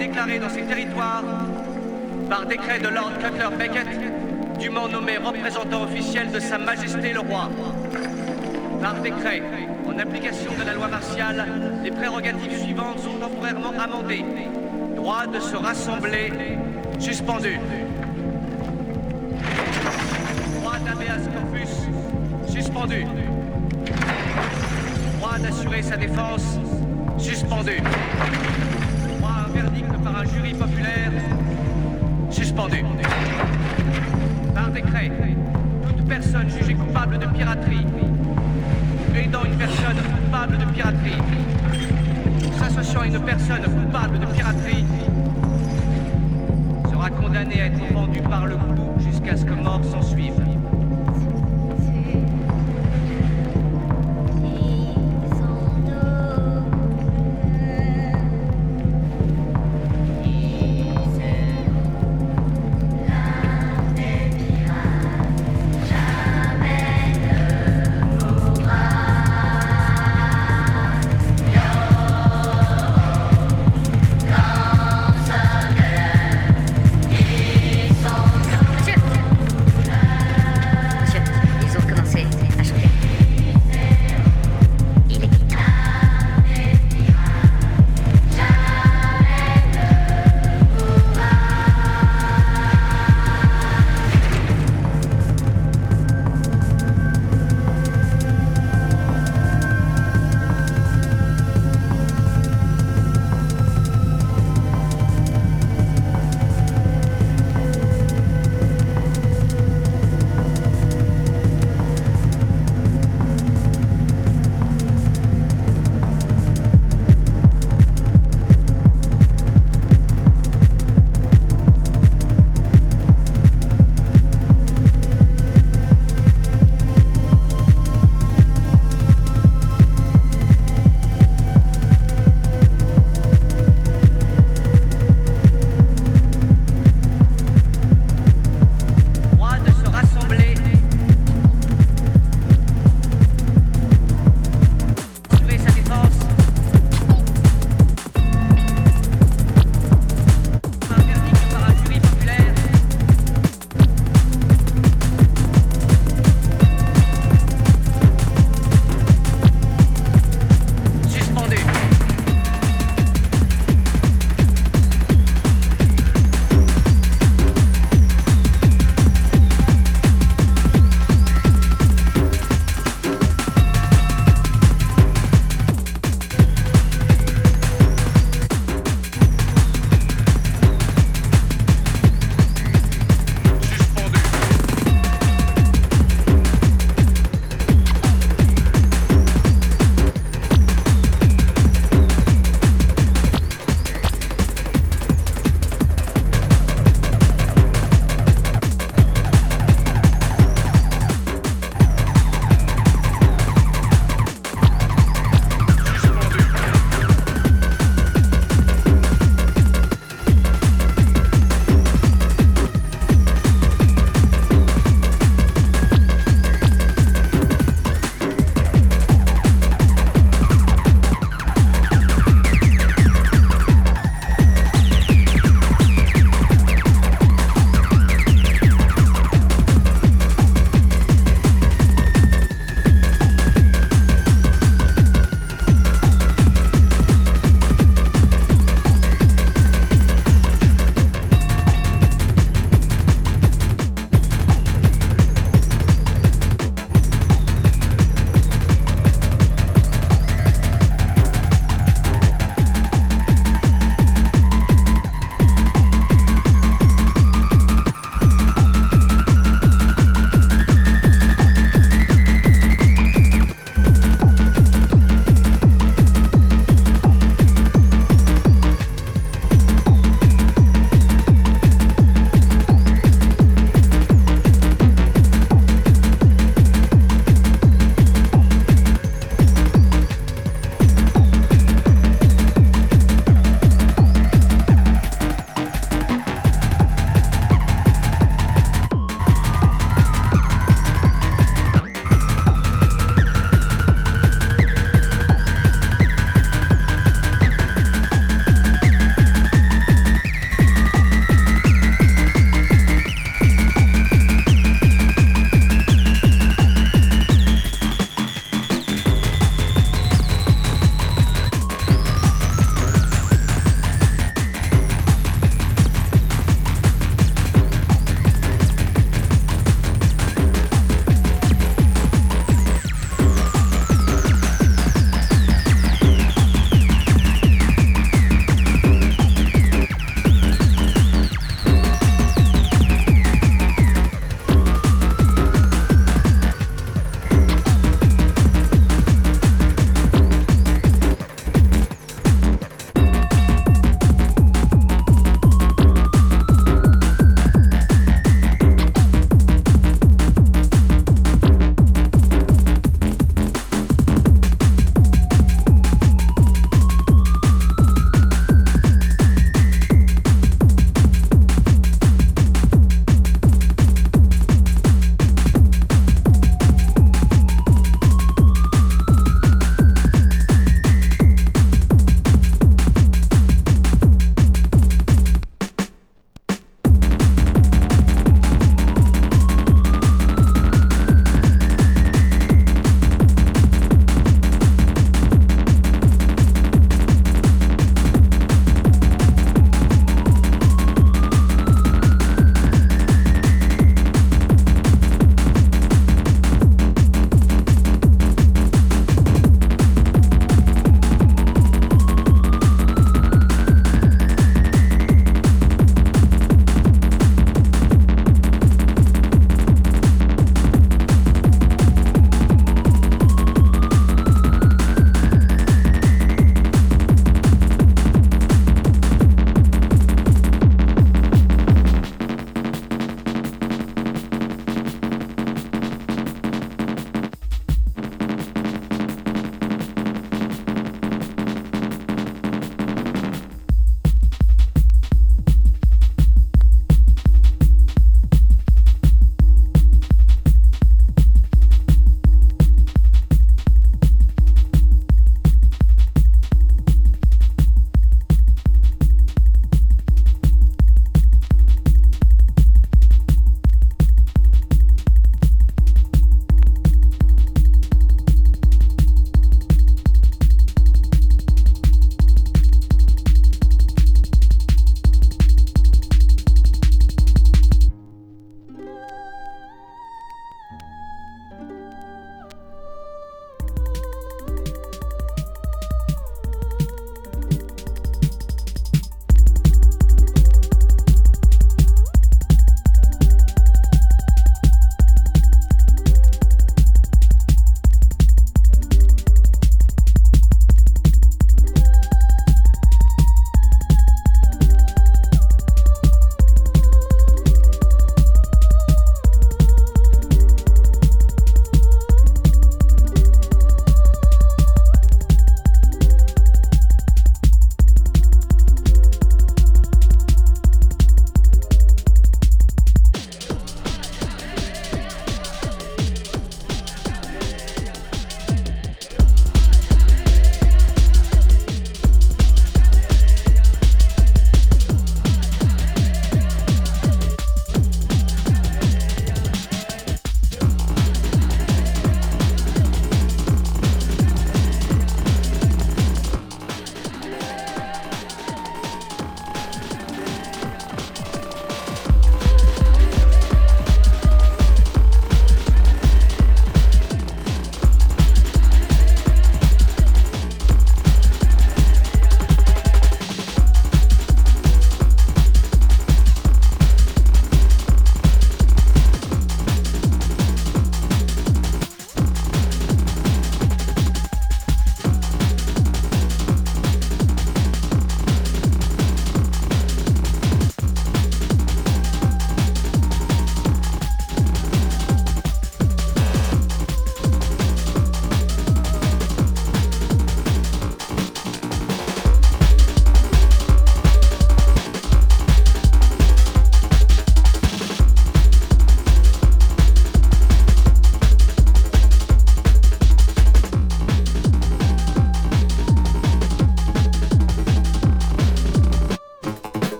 déclaré dans ces territoires par décret de Lord Cutler Beckett, dûment nommé représentant officiel de Sa Majesté le Roi. Par décret, en application de la loi martiale, les prérogatives suivantes sont temporairement amendées. Droit de se rassembler suspendu. Droit d'habeas corpus suspendu. Droit d'assurer sa défense suspendu. Jury populaire suspendu. Par décret, toute personne jugée coupable de piraterie, aidant une personne coupable de piraterie, s'associant à une personne coupable de piraterie, sera condamnée à être pendue par le cou jusqu'à ce que mort s'en suive.